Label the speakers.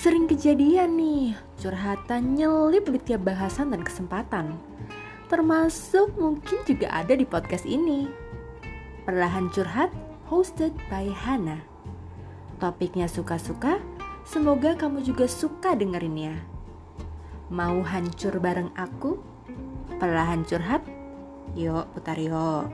Speaker 1: Sering kejadian nih, curhatan nyelip di tiap bahasan dan kesempatan. Termasuk mungkin juga ada di podcast ini. Perlahan Curhat, hosted by Hana. Topiknya suka-suka, semoga kamu juga suka dengerinnya. Mau hancur bareng aku? Perlahan Curhat? Yuk, putar yuk.